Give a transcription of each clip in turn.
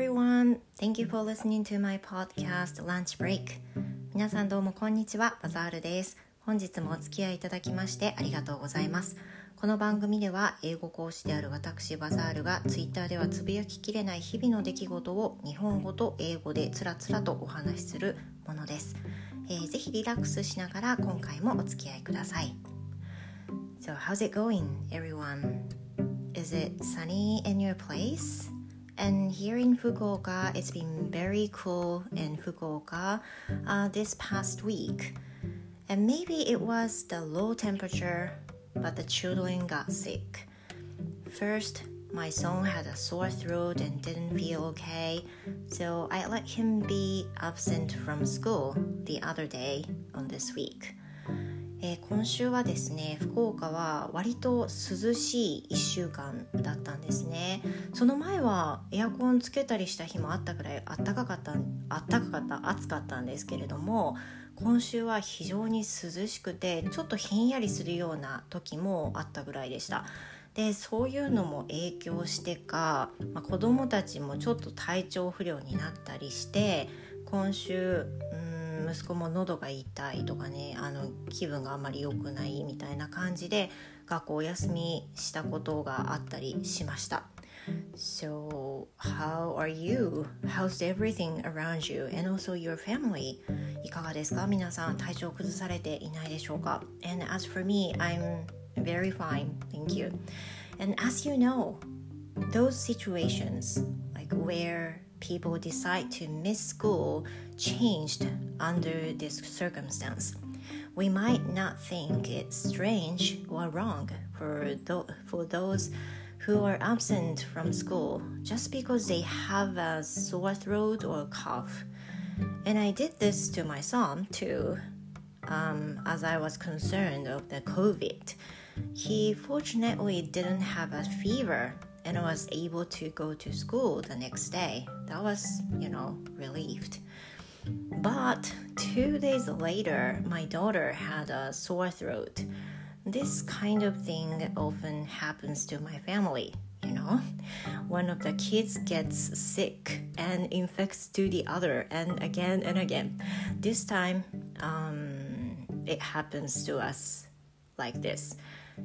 everyone. Thank you for listening to my podcast Lunch Break. 皆さんどうもこんにちは、バザールです。本日もお付き合いいただきましてありがとうございます。この番組では英語講師である私バザールが Twitter ではつぶやききれない日々の出来事を日本語と英語でつらつらとお話しするものです。えー、ぜひリラックスしながら今回もお付き合いください。So how's it going, everyone? Is it sunny in your place? And here in Fukuoka, it's been very cool in Fukuoka uh, this past week. And maybe it was the low temperature, but the children got sick. First, my son had a sore throat and didn't feel okay, so I let him be absent from school the other day on this week. えー、今週はですね福岡は割と涼しい1週間だったんですね。その前はエアコンつけたりした日もあったくらいあったかかったあったかかった暑かったんですけれども今週は非常に涼しくてちょっとひんやりするような時もあったぐらいでした。でそういうのも影響してか、まあ、子どもたちもちょっと体調不良になったりして今週うん息子も喉が痛いとかねあの気分があまり良くないみたいな感じで学校お休みしたことがあったりしました。So, how are you? How's everything around you and also your family? いかがですか皆さん体調崩されていないでしょうか And as for me, I'm very fine, thank you. And as you know, those situations like where people decide to miss school changed under this circumstance. We might not think it's strange or wrong for, th- for those who are absent from school just because they have a sore throat or cough. And I did this to my son too, um, as I was concerned of the COVID. He fortunately didn't have a fever and I was able to go to school the next day. That was, you know, relieved. But two days later, my daughter had a sore throat. This kind of thing often happens to my family, you know? One of the kids gets sick and infects to the other, and again and again. This time, um, it happens to us like this.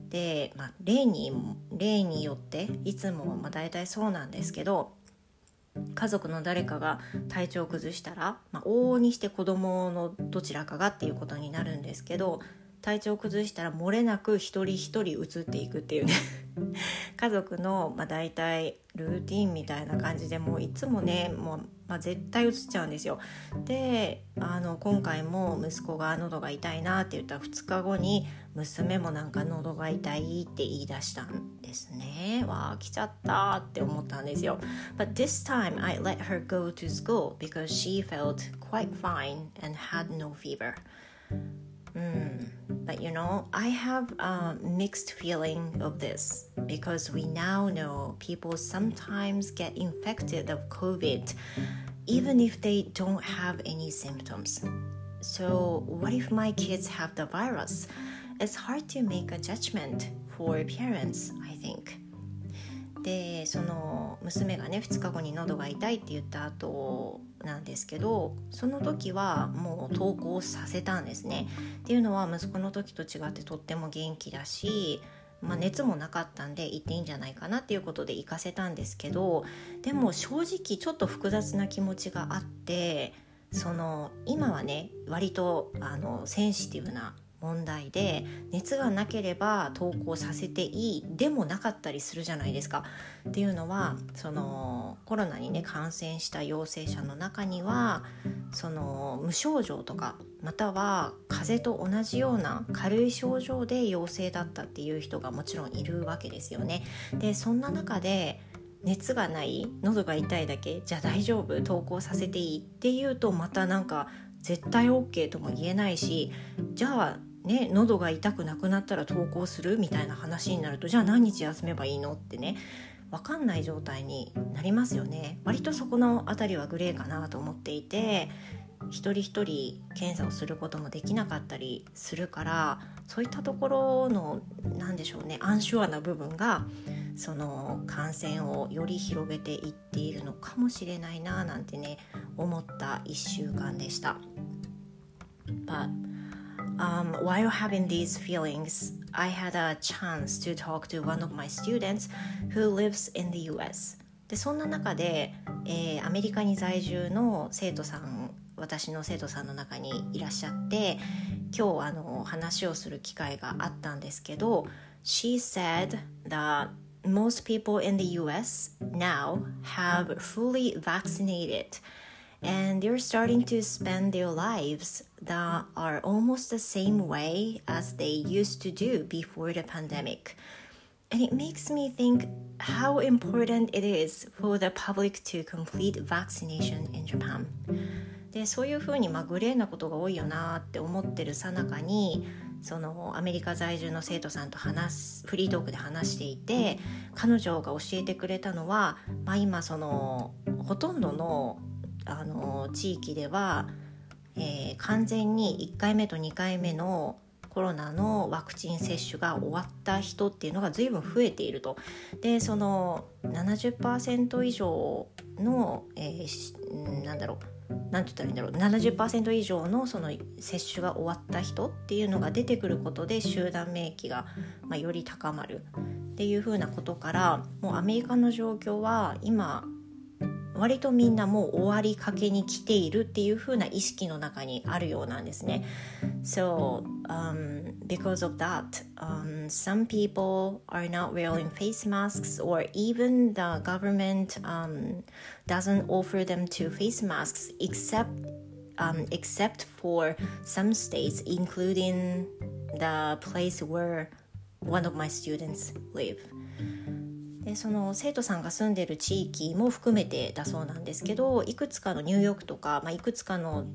で、まあ、例に例によっていつも、まあ、大体そうなんですけど家族の誰かが体調を崩したら、まあ、往々にして子供のどちらかがっていうことになるんですけど体調を崩したら漏れなく一人一人移っていくっていうね家族の、まあ、大体ルーティンみたいな感じでもういつもねもう、まあ、絶対移っちゃうんですよ。であの今回も息子が喉が痛いなって言ったら2日後に娘もなんか喉が痛いって言い出したんですね。わあ来ちゃったって思ったんですよ。But this time I let her go to school because she felt quite fine and had no fever. Mm. But you know, I have a mixed feeling of this because we now know people sometimes get infected of COVID even if they don't have any symptoms. So, what if my kids have the virus? It's hard to make a judgment for parents, I think. でその娘がね2日後に喉が痛いって言った後なんですけどその時はもう登校させたんですね。っていうのは息子の時と違ってとっても元気だしまあ、熱もなかったんで行っていいんじゃないかなっていうことで行かせたんですけどでも正直ちょっと複雑な気持ちがあってその今はね割とあのセンシティブな問題で熱がなければ投稿させていいでもなかったりするじゃないですか。っていうのはそのコロナにね感染した陽性者の中にはその無症状とかまたは風邪と同じような軽い症状で陽性だったっていう人がもちろんいるわけですよね。でそんな中で熱がない喉が痛いだけじゃあ大丈夫投稿させていいっていうとまたなんか絶対 OK とも言えないしじゃあね喉が痛くなくなったら登校するみたいな話になるとじゃあ何日休めばいいのってね分かんない状態になりますよね割とそこの辺りはグレーかなと思っていて一人一人検査をすることもできなかったりするからそういったところの何でしょうねアンシュアな部分がその感染をより広げていっているのかもしれないななんてね思った1週間でした。But um, while having these feelings, I had a chance to talk to one of my students who lives in the US. でそんな中で、えー、アメリカに在住の生徒さん私の生徒さんの中にいらっしゃって今日あの話をする機会があったんですけど She said that most people in the US now have fully vaccinated and they're starting to spend their lives that are almost the same way as they used to do before the pandemic. And it makes me think how important it is for the public to complete vaccination in Japan. でそういうふうにまあグレーなことが多いよなって思ってるさなかにそのアメリカ在住の生徒さんと話すフリートークで話していて彼女が教えてくれたのは、まあ、今そのほとんどのあの地域では、えー、完全に1回目と2回目のコロナのワクチン接種が終わった人っていうのが随分増えていると。でその70%以上の、えー、なんだろう何て言ったらいいんだろう70%以上のその接種が終わった人っていうのが出てくることで集団免疫が、まあ、より高まるっていうふうなことからもうアメリカの状況は今割とみんなもう終わりかけに来ているっていう風な意識の中にあるようなんですね。So, um, because of that, um, some people are not wearing face masks or even the government um, doesn't offer them to face masks except um, except for some states, including the place where one of my students live. でその生徒さんが住んでる地域も含めてだそうなんですけどいくつかのニューヨークとか、まあ、いくつかの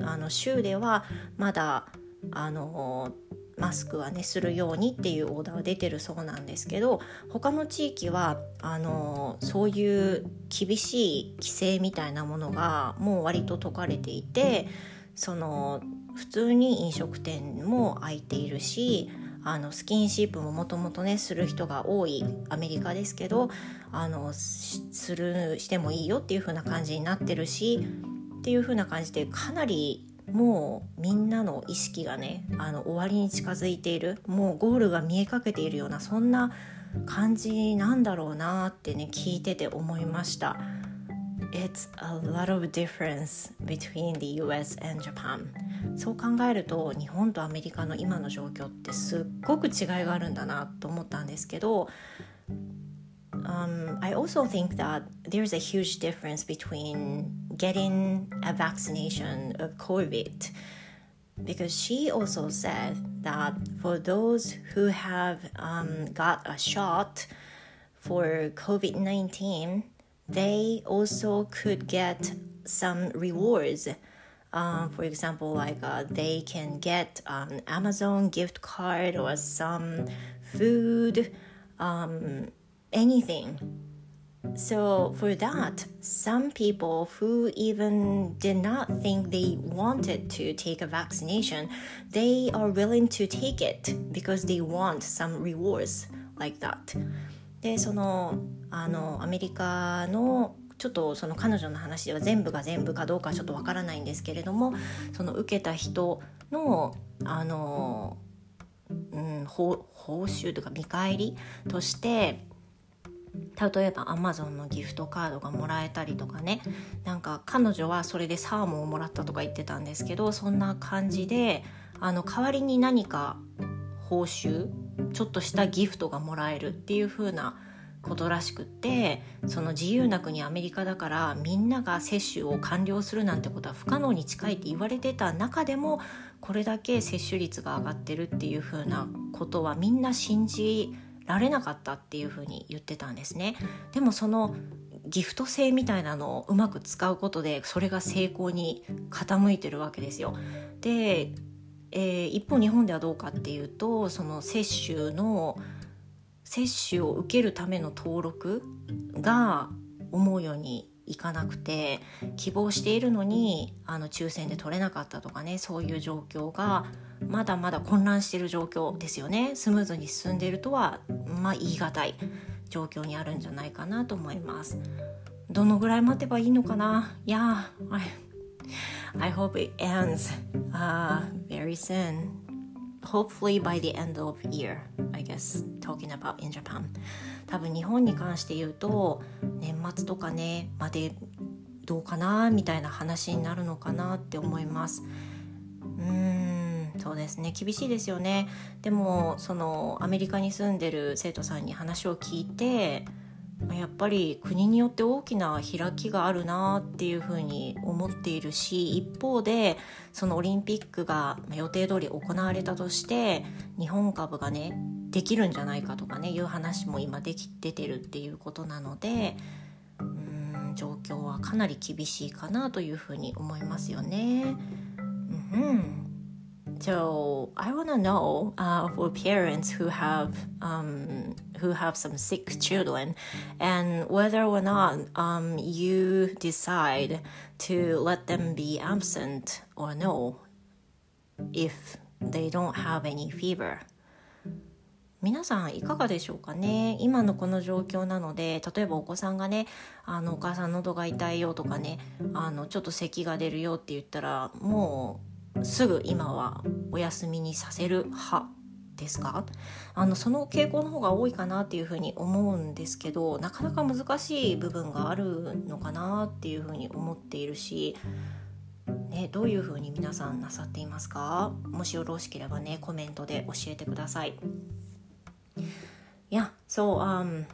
あの州ではまだあのマスクはねするようにっていうオーダーは出てるそうなんですけど他の地域はあのそういう厳しい規制みたいなものがもう割と解かれていてその普通に飲食店も開いているしあのスキンシップももともとねする人が多いアメリカですけどあのするしてもいいよっていう風な感じになってるしっていう風な感じでかなりもうみんなの意識がねあの終わりに近づいているもうゴールが見えかけているようなそんな感じなんだろうなってね聞いてて思いました。It's a lot of difference between the US and Japan そう考えると日本とアメリカの今の状況ってすっごく違いがあるんだなと思ったんですけど Um, I also think that there's a huge difference between getting a vaccination of COVID because she also said that for those who have um, got a shot for COVID 19, they also could get some rewards. Um, for example, like uh, they can get an Amazon gift card or some food, um, anything. So, for that, some people who even did not think they wanted to take a vaccination, they are willing to take it because they want some rewards like that. でそのあのアメリカのちょっとその彼女の話では全部が全部かどうかちょっとわからないんですけれどもその受けた人のあの、うん、報酬というか見返りとして例えばアマゾンのギフトカードがもらえたりとかねなんか彼女はそれでサーモンをもらったとか言ってたんですけどそんな感じであの代わりに何か報酬ちょっとしたギフトがもらえるっていう風なことらしくってその自由な国アメリカだからみんなが接種を完了するなんてことは不可能に近いって言われてた中でもこれだけ接種率が上がってるっていう風なことはみんな信じられなかったっていう風に言ってたんですね。でもそのギフト性みたいなのをうまく使うことでそれが成功に傾いてるわけですよ。でえー、一方日本ではどうかっていうとその接種の接種を受けるための登録が思うようにいかなくて希望しているのにあの抽選で取れなかったとかねそういう状況がまだまだ混乱している状況ですよね。スムーズに進んでいるとはまあ言い難い状況にあるんじゃないかなと思います。どのぐらい待てばいいのかな？いや I hope it ends、uh, very soon. Hopefully by the end of year I guess talking about in Japan. 多分日本に関して言うと年末とかねまでどうかなみたいな話になるのかなって思います。うんそうですね。厳しいですよね。でもそのアメリカに住んでる生徒さんに話を聞いてやっぱり国によって大きな開きがあるなっていうふうに思っているし一方でそのオリンピックが予定通り行われたとして日本株がねできるんじゃないかとかねいう話も今でき出てるっていうことなのでうん状況はかなり厳しいかなというふうに思いますよね。うん So I want to know uh, for parents who have um, who have some sick children, and whether or not um, you decide to let them be absent or no, if they don't have any fever. 皆さんいかがでしょうかね今のこの状況なので例えばお子さんがねあのお母さん喉が痛いよとかねあのちょっと咳が出るよって言ったらもうすぐ今はお休みにさせる派ですか？あのその傾向の方が多いかなっていうふうに思うんですけどなかなか難しい部分があるのかなっていうふうに思っているし、ね、どういうふうに皆さんなさっていますか？もしよろしければねコメントで教えてください。Yeah, so um,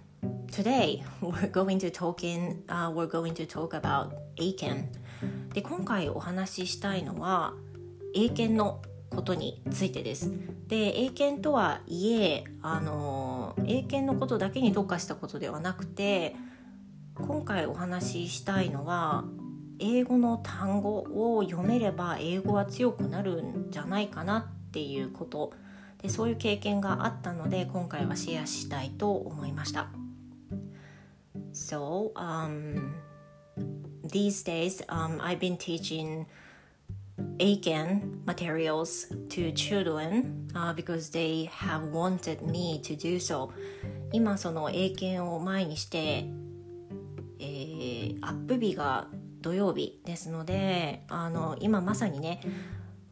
today we're going to talk in, uh, we're going to talk about Aiken. で今回お話ししたいのは英検のことについてです。で英検とはいえあの英検のことだけに特化したことではなくて今回お話ししたいのは英語の単語を読めれば英語は強くなるんじゃないかなっていうことでそういう経験があったので今回はシェアしたいと思いました。So, um, these days, um, I've been teaching Aiken materials to children、uh, because they have wanted me to do so 今その英検を前にして、えー、アップ日が土曜日ですのであの今まさにね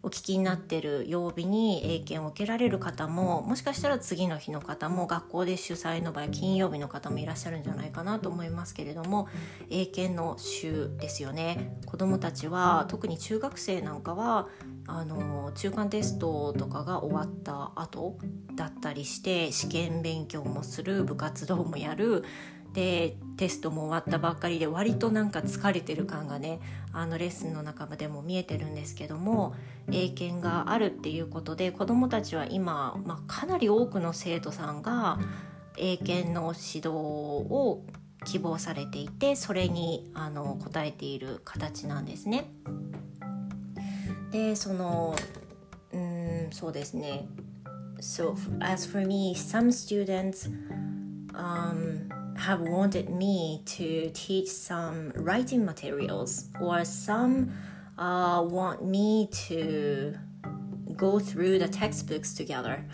お聞きになってる曜日に英検を受けられる方ももしかしたら次の日の方も学校で主催の場合金曜日の方もいらっしゃるんじゃないかなと思いますけれども英検の週ですよね。子どもたちは特に中学生なんかはあの中間テストとかが終わった後だったりして試験勉強もする部活動もやるでテストも終わったばっかりで割となんか疲れてる感がねあのレッスンの中でも見えてるんですけども英検があるっていうことで子どもたちは今、まあ、かなり多くの生徒さんが英検の指導を希望されていてそれにあの応えている形なんですね。でそのうんそうですね So as for me some students um, have wanted me to teach some writing materials, or some uh, want me to go through the textbooks together.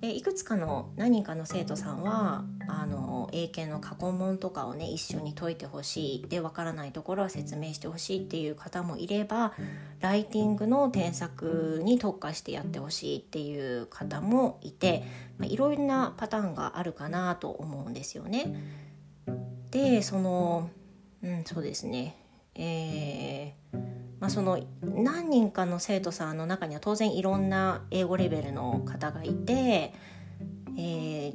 でいくつかの何人かの生徒さんはあの英検の過去問とかをね一緒に解いてほしいでわからないところは説明してほしいっていう方もいればライティングの添削に特化してやってほしいっていう方もいて、まあ、いろいろなパターンがあるかなと思うんですよね。でそのうんそうですねえー、まあ、その何人かの生徒さんの中には当然いろんな英語レベルの方がいて、えー、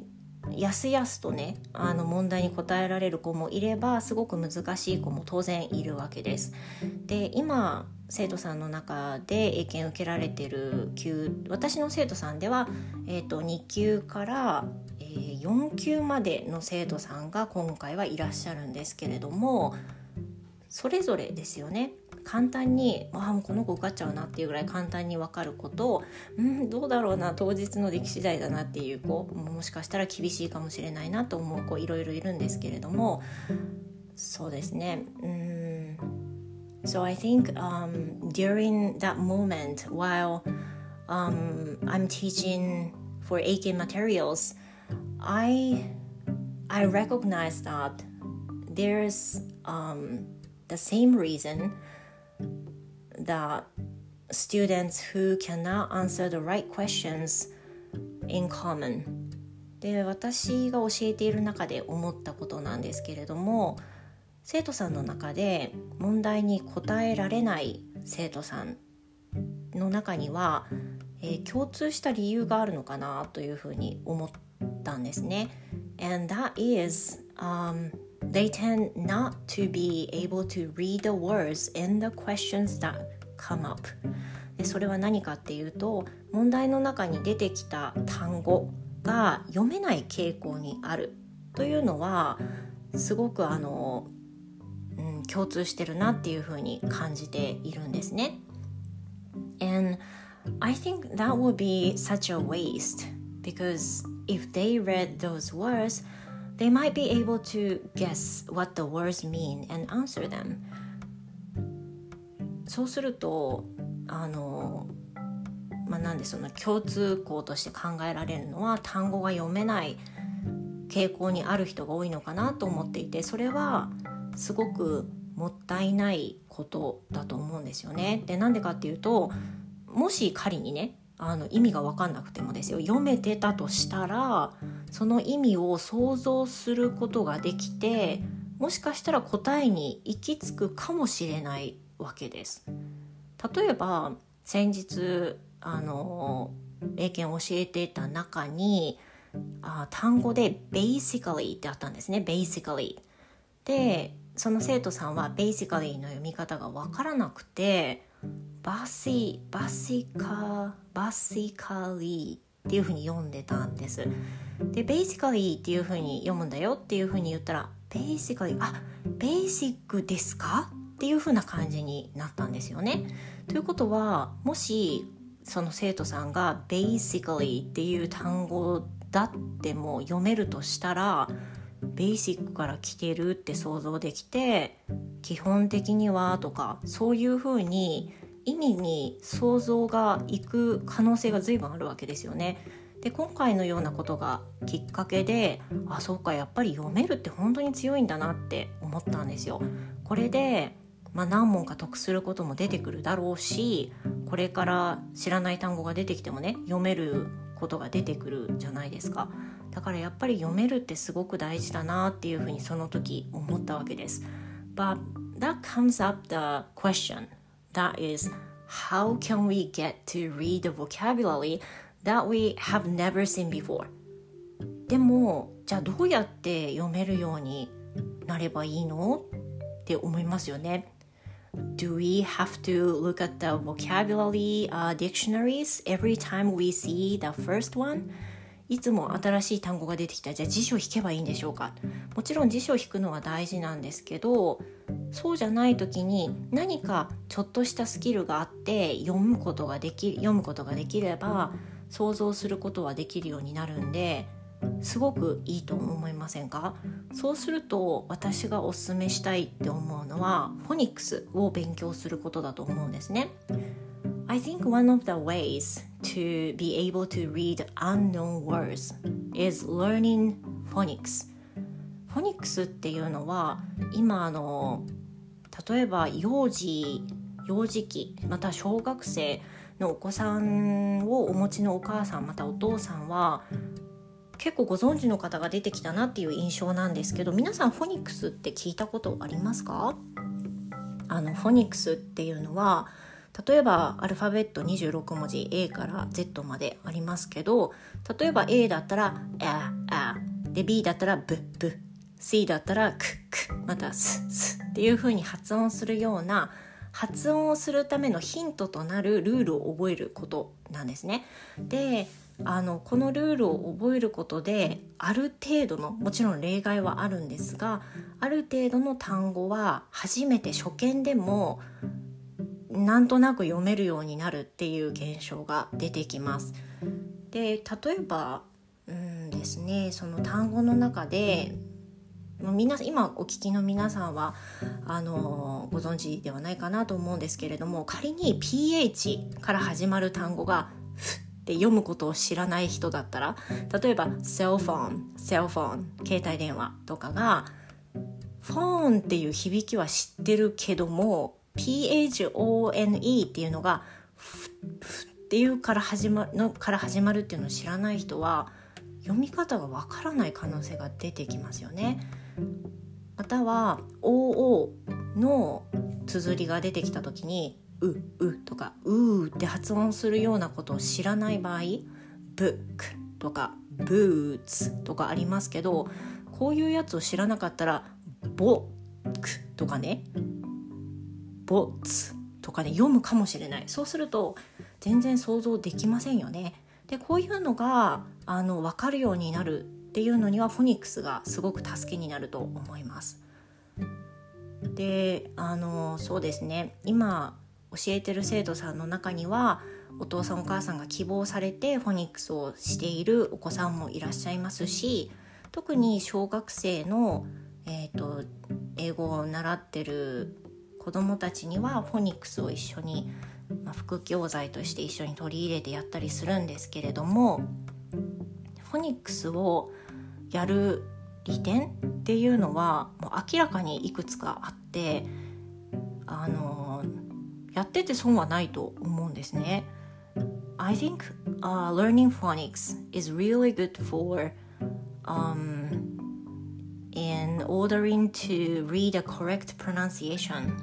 やすやすとねあの問題に答えられる子もいればすごく難しい子も当然いるわけです。で今生徒さんの中で英検受けられてる級私の生徒さんでは、えーと2級から、4級までの生徒さんが今回はいらっしゃるんですけれどもそれぞれですよね。簡単にあもうこの子受かっちゃうなっていうぐらい簡単に分かることうんどうだろうな当日の出来次第だなっていう子もしかしたら厳しいかもしれないなと思う子いろいろいるんですけれどもそうですね。うん。So I think um, during that moment while um, I'm teaching for AK materials I I recognize that there's um, the same reason that students who cannot answer the right questions in common で私が教えている中で思ったことなんですけれども生徒さんの中で問題に答えられない生徒さんの中には、えー、共通した理由があるのかなというふうに思ってったんですね。And that is、um, they tend not to be able to read the words in the questions that come up でそれは何かっていうと問題の中に出てきた単語が読めない傾向にあるというのはすごくあの、うん、共通してるなっていうふうに感じているんですね。And I think that would be such a waste because if they read those words, they might be able to guess what the words mean and answer them. そうするとあのまあ、なんでその共通項として考えられるのは単語が読めない傾向にある人が多いのかなと思っていてそれはすごくもったいないことだと思うんですよね。でなんでかっていうともし仮にねあの意味が分かんなくてもですよ。読めてたとしたらその意味を想像することができてもしかしたら答えに行き着くかもしれないわけです。例えば先日あの英検を教えていた中にあ単語で basically ってあったんですね。basically でその生徒さんは basically の読み方が分からなくてバシバシカバシカリーっていうふうに読んでたんですで basically っていうふうに読むんだよっていうふうに言ったら basically あベーシックですか？っていうふうな感じになったんですよね。ということはもしその生徒さんが basically っていう単語だっても読めるとしたらベーシックから来てるって想像できて基本的にはとかそういうふうに意味に想像がいく可能性が随分あるわけですよね。で今回のようなことがきっかけであそうかやっぱり読めるって本当に強いんだなって思ったんですよ。これでまあ、何問か得することも出てくるだろうしこれから知らない単語が出てきてもね読めることが出てくるじゃないですかだからやっぱり読めるってすごく大事だなっていうふうにその時思ったわけです But that comes up the question that is how can we get to read the vocabulary that we have never seen before でもじゃあどうやって読めるようになればいいのって思いますよね do we have to look at the vocabulary uh, dictionaries every time we see the first one? いつも新しい単語が出てきたじゃあ辞書引けばいいんでしょうか？もちろん辞書を引くのは大事なんですけどそうじゃない時に何かちょっとしたスキルがあって読むことができ読むことができれば想像することはできるようになるんですごくいいと思いませんか？そうすると私がおすすめしたいって思うのはフォニックスを勉強することだと思うんですね。I think one of the ways to be able to read unknown words is learning phonics. フォニックスっていうのは今あの例えば幼児幼児期また小学生のお子さんをお持ちのお母さんまたお父さんは結構ご存知の方が出てきたなっていう印象なんですけど皆さんフォニックスって聞いたことありますか？あのフォニックスっていうのは例えばアルファベット26文字 A から Z までありますけど例えば A だったら「ああ」で B だったら「ブブ」C だったら「クク」また「スス」っていう風に発音するような発音をするためのヒントとなるルールを覚えることなんですね。であのこのルールを覚えることである程度のもちろん例外はあるんですがある程度の単語は初めて初見でもなんとなく読めるようになるっていう現象が出てきます。で例えばうんですねその単語の中で皆今お聞きの皆さんはあのご存知ではないかなと思うんですけれども仮に PH から始まる単語が「ふ」って読むことを知らない人だったら例えばセルフォンセルフォン携帯電話とかがフォーンっていう響きは知ってるけども PHONE っていうのがフっていうから始まのから始まるっていうのを知らない人は読み方がわからない可能性が出てきますよね。または OO の綴りが出てきた時に「う」「う」とか「う」って発音するようなことを知らない場合「ブック」とか「ブーツ」とかありますけどこういうやつを知らなかったら「ボック」とかね「ボッツ」とか、ね、読むかもしれないそうすると全然想像できませんよね。でこういうのがあの分かるようになるっていうのにはフォニックスがすごく助けになると思います。であのそうですね今教えてる生徒さんの中にはお父さんお母さんが希望されてフォニックスをしているお子さんもいらっしゃいますし特に小学生の、えーと、英語を習ってる子どもたちにはフォニックスを一緒に、まあ、副教材として一緒に取り入れてやったりするんですけれどもフォニックスをやる利点っていうのはもう明らかにいくつかあってあのやってて損はないと思うんですね。I think、uh, learning phonics is really good for um, in ordering to read a correct pronunciation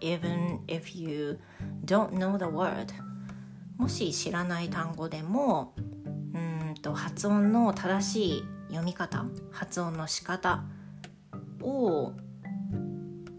even if you don't know the word もし知らない単語でもうんと発音の正しい読み方発音の仕方を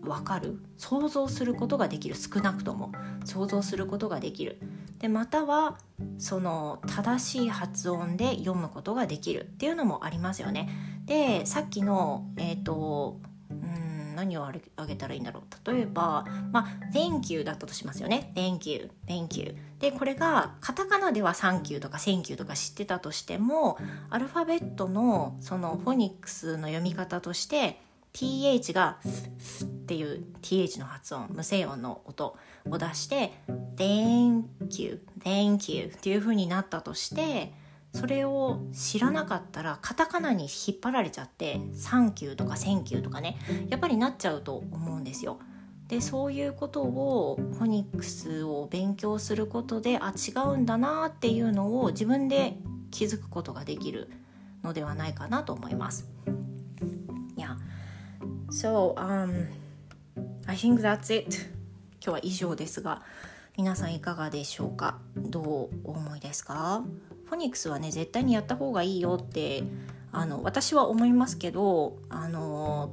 分かる？想像することができる。少なくとも。想像することができる。でまたはその正しい発音で読むことができる。っていうのもありますよね。でさっきのえっ、ー、とうん何をあげたらいいんだろう。例えばまあ Thank you だったとしますよね。Thank you Thank you でこれがカタカナでは Thank you とか Thank you とか知ってたとしてもアルファベットのそのフォニックスの読み方として th がスっていう th の発音無声音の音を出して thank you thank you っていう風になったとしてそれを知らなかったらカタカナに引っ張られちゃってサンキューとかセンキューとかねやっぱりなっちゃうと思うんですよ。でそういうことをフォニックスを勉強することであ違うんだなっていうのを自分で気づくことができるのではないかなと思います。So, um, I think that's it. 今日は以上ですが、皆さんいかがでしょうか？どうお思いですか？フォニックスはね、絶対にやった方がいいよって、あの、私は思いますけど、あの、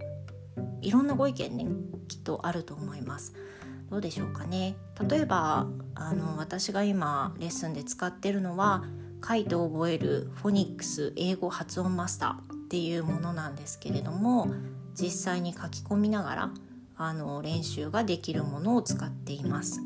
いろんなご意見ね、きっとあると思います。どうでしょうかね？例えばあの私が今レッスンで使ってるのは書いて覚えるフォニックス英語発音マスターっていうものなんですけれども実際に書き込みながらあの練習ができるものを使っています。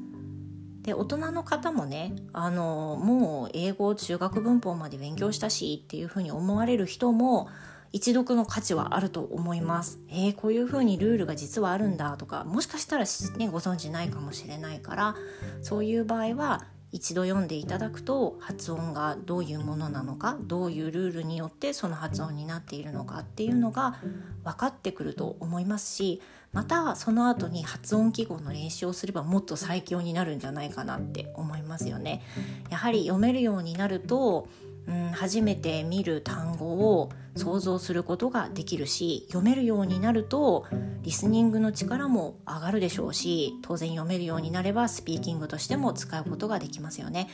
で大人の方もねあのもう英語中学文法まで勉強したしっていうふうに思われる人も一読の価値はあると思います。えー、こういうふうにルールが実はあるんだとかもしかしたら、ね、ご存知ないかもしれないからそういう場合は一度読んでいただくと発音がどういうものなのかどういうルールによってその発音になっているのかっていうのが分かってくると思いますしまたその後に発音記号の練習をすればもっと最強になるんじゃないかなって思いますよね。やはり読めるようになるとうん、初めて見る単語を想像することができるし読めるようになるとリスニングの力も上がるでしょうし当然読めるようになればスピーキングとしても使うことができますよね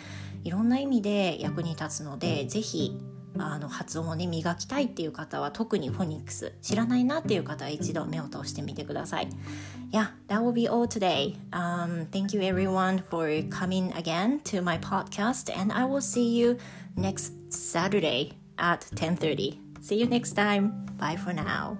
いろんな意味で役に立つので是非あの発音をね磨きたいっていう方は特にフォニックス知らないなっていう方は一度目を通してみてください。Yeah, that will be all today. Um, thank you everyone for coming again to my podcast and I will see you next Saturday at 10:30. See you next time. Bye for now.